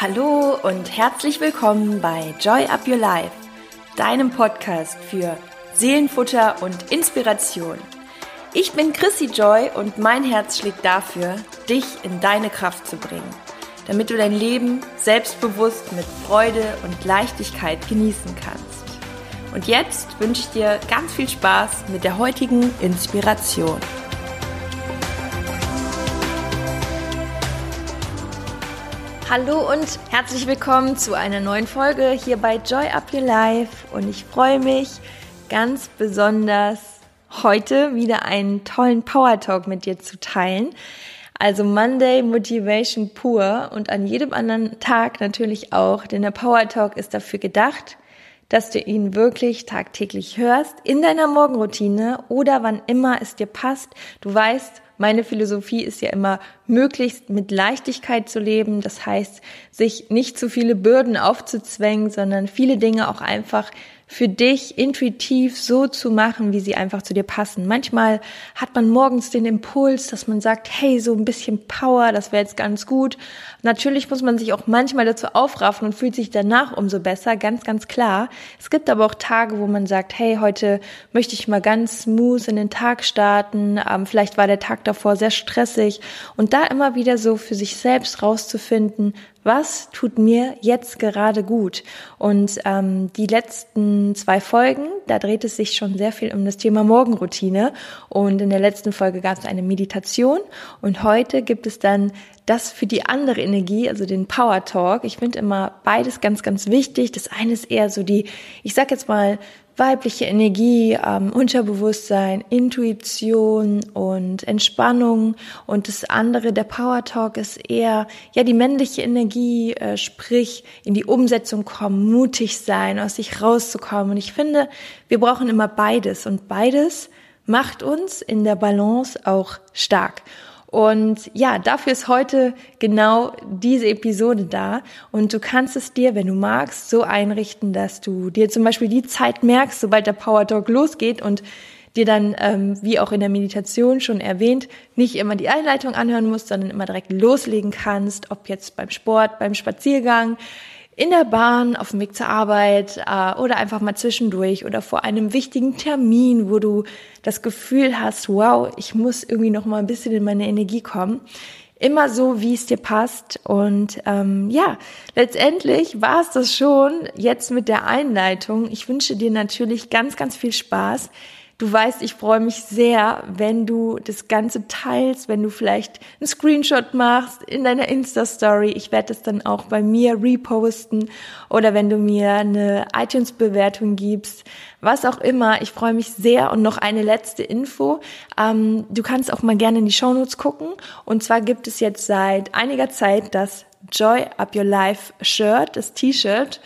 Hallo und herzlich willkommen bei Joy Up Your Life, deinem Podcast für Seelenfutter und Inspiration. Ich bin Chrissy Joy und mein Herz schlägt dafür, dich in deine Kraft zu bringen, damit du dein Leben selbstbewusst mit Freude und Leichtigkeit genießen kannst. Und jetzt wünsche ich dir ganz viel Spaß mit der heutigen Inspiration. Hallo und herzlich willkommen zu einer neuen Folge hier bei Joy Up Your Life. Und ich freue mich ganz besonders, heute wieder einen tollen Power Talk mit dir zu teilen. Also Monday Motivation pur und an jedem anderen Tag natürlich auch, denn der Power Talk ist dafür gedacht, dass du ihn wirklich tagtäglich hörst, in deiner Morgenroutine oder wann immer es dir passt. Du weißt, meine Philosophie ist ja immer, möglichst mit Leichtigkeit zu leben. Das heißt, sich nicht zu viele Bürden aufzuzwängen, sondern viele Dinge auch einfach für dich intuitiv so zu machen, wie sie einfach zu dir passen. Manchmal hat man morgens den Impuls, dass man sagt, hey, so ein bisschen Power, das wäre jetzt ganz gut. Natürlich muss man sich auch manchmal dazu aufraffen und fühlt sich danach umso besser, ganz, ganz klar. Es gibt aber auch Tage, wo man sagt, hey, heute möchte ich mal ganz smooth in den Tag starten. Ähm, vielleicht war der Tag davor sehr stressig und da immer wieder so für sich selbst rauszufinden, was tut mir jetzt gerade gut? Und ähm, die letzten zwei Folgen, da dreht es sich schon sehr viel um das Thema Morgenroutine. Und in der letzten Folge gab es eine Meditation und heute gibt es dann das für die andere Energie, also den Power Talk. Ich finde immer beides ganz, ganz wichtig. Das eine ist eher so die, ich sag jetzt mal, weibliche Energie, ähm, Unterbewusstsein, Intuition und Entspannung. Und das andere, der Power Talk, ist eher ja die männliche Energie, äh, sprich in die Umsetzung kommen, mutig sein, aus sich rauszukommen. Und ich finde, wir brauchen immer beides und beides macht uns in der Balance auch stark. Und ja, dafür ist heute genau diese Episode da. Und du kannst es dir, wenn du magst, so einrichten, dass du dir zum Beispiel die Zeit merkst, sobald der Power Talk losgeht und dir dann, ähm, wie auch in der Meditation schon erwähnt, nicht immer die Einleitung anhören musst, sondern immer direkt loslegen kannst, ob jetzt beim Sport, beim Spaziergang, in der Bahn, auf dem Weg zur Arbeit äh, oder einfach mal zwischendurch oder vor einem wichtigen Termin, wo du das Gefühl hast, wow, ich muss irgendwie noch mal ein bisschen in meine Energie kommen. Immer so, wie es dir passt. Und ähm, ja, letztendlich war es das schon jetzt mit der Einleitung. Ich wünsche dir natürlich ganz, ganz viel Spaß. Du weißt, ich freue mich sehr, wenn du das Ganze teilst, wenn du vielleicht einen Screenshot machst in deiner Insta-Story. Ich werde es dann auch bei mir reposten oder wenn du mir eine iTunes-Bewertung gibst, was auch immer. Ich freue mich sehr. Und noch eine letzte Info. Ähm, du kannst auch mal gerne in die Shownotes gucken. Und zwar gibt es jetzt seit einiger Zeit das Joy Up Your Life Shirt, das T-Shirt.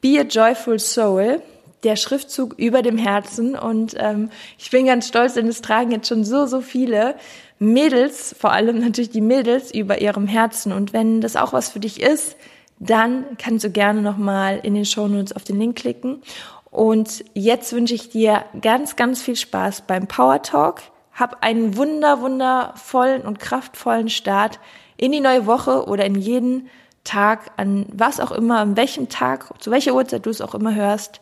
Be a Joyful Soul der Schriftzug über dem Herzen. Und ähm, ich bin ganz stolz, denn es tragen jetzt schon so, so viele Mädels, vor allem natürlich die Mädels, über ihrem Herzen. Und wenn das auch was für dich ist, dann kannst du gerne nochmal in den Shownotes auf den Link klicken. Und jetzt wünsche ich dir ganz, ganz viel Spaß beim Power Talk. Hab einen wunder, wundervollen und kraftvollen Start in die neue Woche oder in jeden Tag, an was auch immer, an welchem Tag, zu welcher Uhrzeit du es auch immer hörst.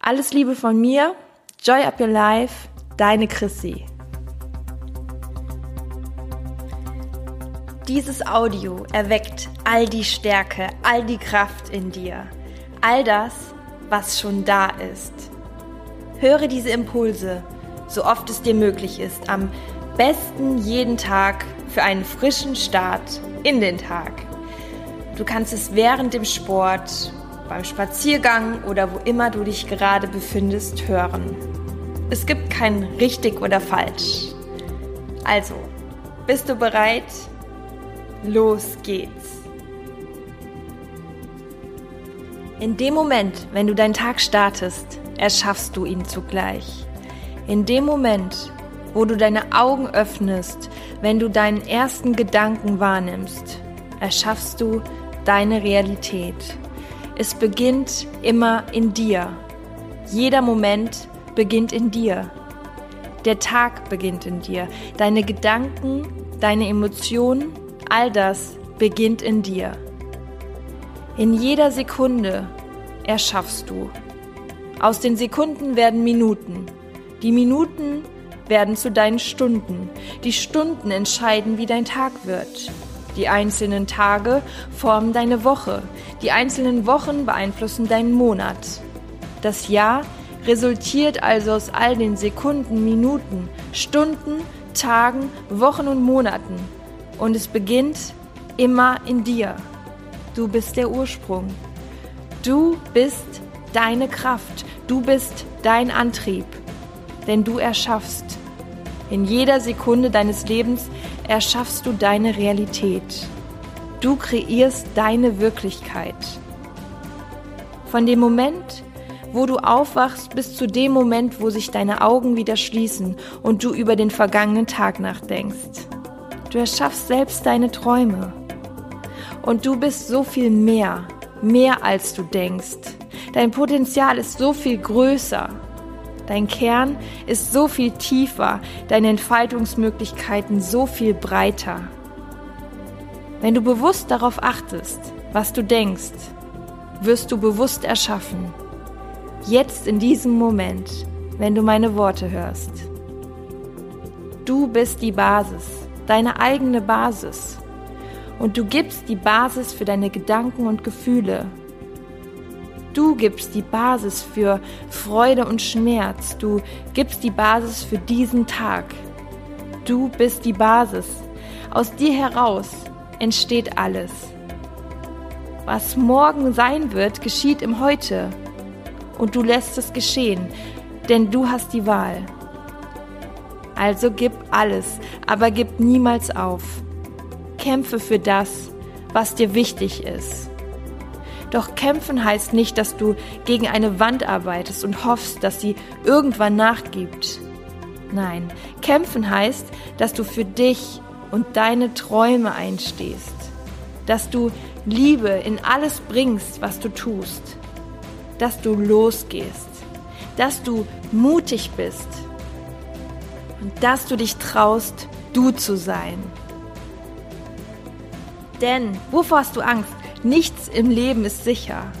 Alles Liebe von mir, Joy Up Your Life, deine Chrissy. Dieses Audio erweckt all die Stärke, all die Kraft in dir, all das, was schon da ist. Höre diese Impulse, so oft es dir möglich ist, am besten jeden Tag für einen frischen Start in den Tag. Du kannst es während dem Sport, beim Spaziergang oder wo immer du dich gerade befindest, hören. Es gibt kein richtig oder falsch. Also, bist du bereit? Los geht's. In dem Moment, wenn du deinen Tag startest, erschaffst du ihn zugleich. In dem Moment, wo du deine Augen öffnest, wenn du deinen ersten Gedanken wahrnimmst, erschaffst du deine Realität. Es beginnt immer in dir. Jeder Moment beginnt in dir. Der Tag beginnt in dir. Deine Gedanken, deine Emotionen, all das beginnt in dir. In jeder Sekunde erschaffst du. Aus den Sekunden werden Minuten. Die Minuten werden zu deinen Stunden. Die Stunden entscheiden, wie dein Tag wird. Die einzelnen Tage formen deine Woche. Die einzelnen Wochen beeinflussen deinen Monat. Das Jahr resultiert also aus all den Sekunden, Minuten, Stunden, Tagen, Wochen und Monaten. Und es beginnt immer in dir. Du bist der Ursprung. Du bist deine Kraft. Du bist dein Antrieb. Denn du erschaffst. In jeder Sekunde deines Lebens erschaffst du deine Realität. Du kreierst deine Wirklichkeit. Von dem Moment, wo du aufwachst, bis zu dem Moment, wo sich deine Augen wieder schließen und du über den vergangenen Tag nachdenkst. Du erschaffst selbst deine Träume. Und du bist so viel mehr, mehr als du denkst. Dein Potenzial ist so viel größer. Dein Kern ist so viel tiefer, deine Entfaltungsmöglichkeiten so viel breiter. Wenn du bewusst darauf achtest, was du denkst, wirst du bewusst erschaffen. Jetzt in diesem Moment, wenn du meine Worte hörst. Du bist die Basis, deine eigene Basis. Und du gibst die Basis für deine Gedanken und Gefühle, Du gibst die Basis für Freude und Schmerz. Du gibst die Basis für diesen Tag. Du bist die Basis. Aus dir heraus entsteht alles. Was morgen sein wird, geschieht im Heute. Und du lässt es geschehen, denn du hast die Wahl. Also gib alles, aber gib niemals auf. Kämpfe für das, was dir wichtig ist. Doch kämpfen heißt nicht, dass du gegen eine Wand arbeitest und hoffst, dass sie irgendwann nachgibt. Nein, kämpfen heißt, dass du für dich und deine Träume einstehst. Dass du Liebe in alles bringst, was du tust. Dass du losgehst. Dass du mutig bist. Und dass du dich traust, du zu sein. Denn wovor hast du Angst? Nichts im Leben ist sicher.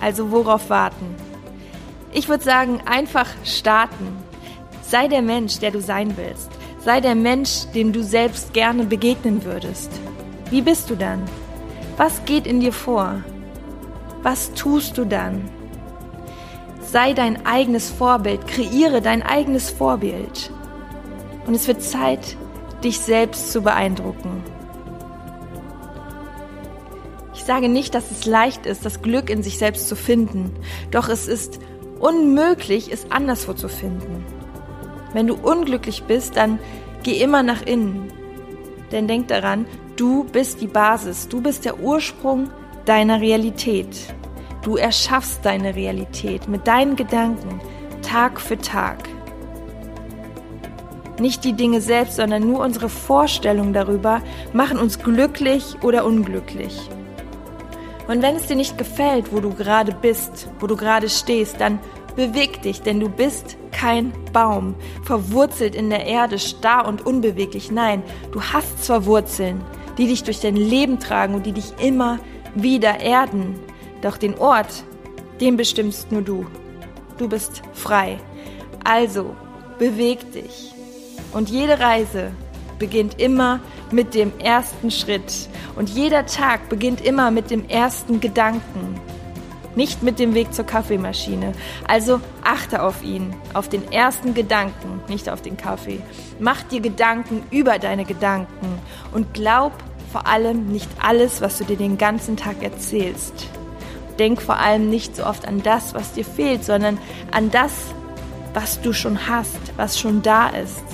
Also worauf warten? Ich würde sagen, einfach starten. Sei der Mensch, der du sein willst. Sei der Mensch, dem du selbst gerne begegnen würdest. Wie bist du dann? Was geht in dir vor? Was tust du dann? Sei dein eigenes Vorbild, kreiere dein eigenes Vorbild. Und es wird Zeit, dich selbst zu beeindrucken. Ich sage nicht, dass es leicht ist, das Glück in sich selbst zu finden, doch es ist unmöglich, es anderswo zu finden. Wenn du unglücklich bist, dann geh immer nach innen. Denn denk daran, du bist die Basis, du bist der Ursprung deiner Realität. Du erschaffst deine Realität mit deinen Gedanken Tag für Tag. Nicht die Dinge selbst, sondern nur unsere Vorstellungen darüber machen uns glücklich oder unglücklich. Und wenn es dir nicht gefällt, wo du gerade bist, wo du gerade stehst, dann beweg dich, denn du bist kein Baum, verwurzelt in der Erde, starr und unbeweglich. Nein, du hast zwar Wurzeln, die dich durch dein Leben tragen und die dich immer wieder erden, doch den Ort, den bestimmst nur du. Du bist frei. Also, beweg dich. Und jede Reise beginnt immer mit dem ersten Schritt. Und jeder Tag beginnt immer mit dem ersten Gedanken, nicht mit dem Weg zur Kaffeemaschine. Also achte auf ihn, auf den ersten Gedanken, nicht auf den Kaffee. Mach dir Gedanken über deine Gedanken und glaub vor allem nicht alles, was du dir den ganzen Tag erzählst. Denk vor allem nicht so oft an das, was dir fehlt, sondern an das, was du schon hast, was schon da ist.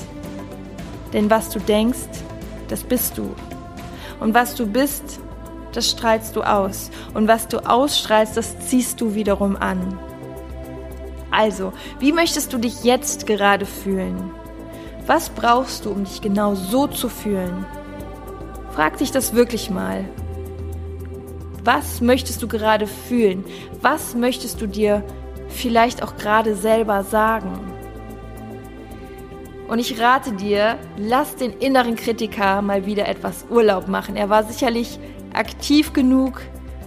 Denn was du denkst, das bist du. Und was du bist, das strahlst du aus. Und was du ausstrahlst, das ziehst du wiederum an. Also, wie möchtest du dich jetzt gerade fühlen? Was brauchst du, um dich genau so zu fühlen? Frag dich das wirklich mal. Was möchtest du gerade fühlen? Was möchtest du dir vielleicht auch gerade selber sagen? Und ich rate dir, lass den inneren Kritiker mal wieder etwas Urlaub machen. Er war sicherlich aktiv genug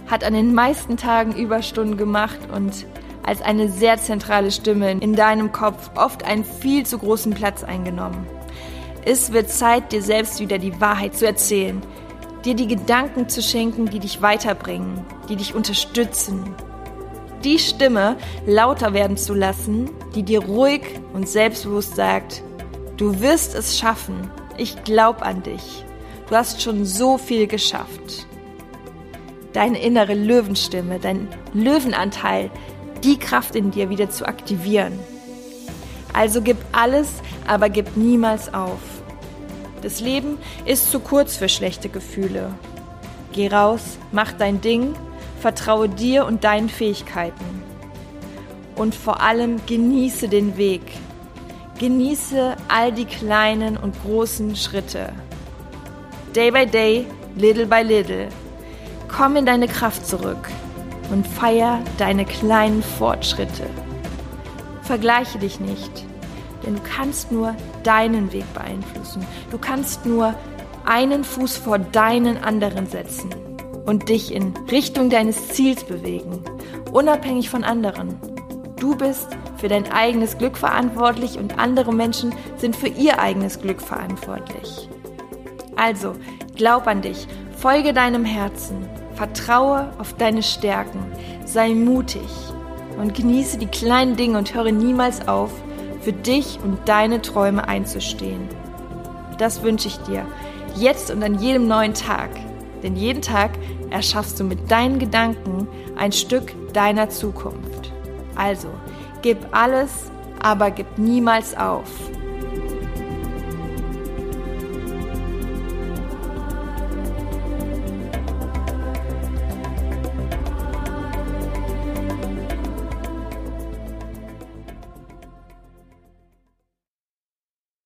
hat an den meisten Tagen Überstunden gemacht und als eine sehr zentrale Stimme in deinem Kopf oft einen viel zu großen Platz eingenommen. Es wird Zeit, dir selbst wieder die Wahrheit zu erzählen, dir die Gedanken zu schenken, die dich weiterbringen, die dich unterstützen. Die Stimme lauter werden zu lassen, die dir ruhig und selbstbewusst sagt, du wirst es schaffen, ich glaub an dich, du hast schon so viel geschafft. Deine innere Löwenstimme, dein Löwenanteil, die Kraft in dir wieder zu aktivieren. Also gib alles, aber gib niemals auf. Das Leben ist zu kurz für schlechte Gefühle. Geh raus, mach dein Ding, vertraue dir und deinen Fähigkeiten. Und vor allem genieße den Weg. Genieße all die kleinen und großen Schritte. Day by day, little by little. Komm in deine Kraft zurück und feier deine kleinen Fortschritte. Vergleiche dich nicht, denn du kannst nur deinen Weg beeinflussen. Du kannst nur einen Fuß vor deinen anderen setzen und dich in Richtung deines Ziels bewegen, unabhängig von anderen. Du bist für dein eigenes Glück verantwortlich und andere Menschen sind für ihr eigenes Glück verantwortlich. Also, glaub an dich, folge deinem Herzen Vertraue auf deine Stärken, sei mutig und genieße die kleinen Dinge und höre niemals auf, für dich und deine Träume einzustehen. Das wünsche ich dir, jetzt und an jedem neuen Tag. Denn jeden Tag erschaffst du mit deinen Gedanken ein Stück deiner Zukunft. Also, gib alles, aber gib niemals auf.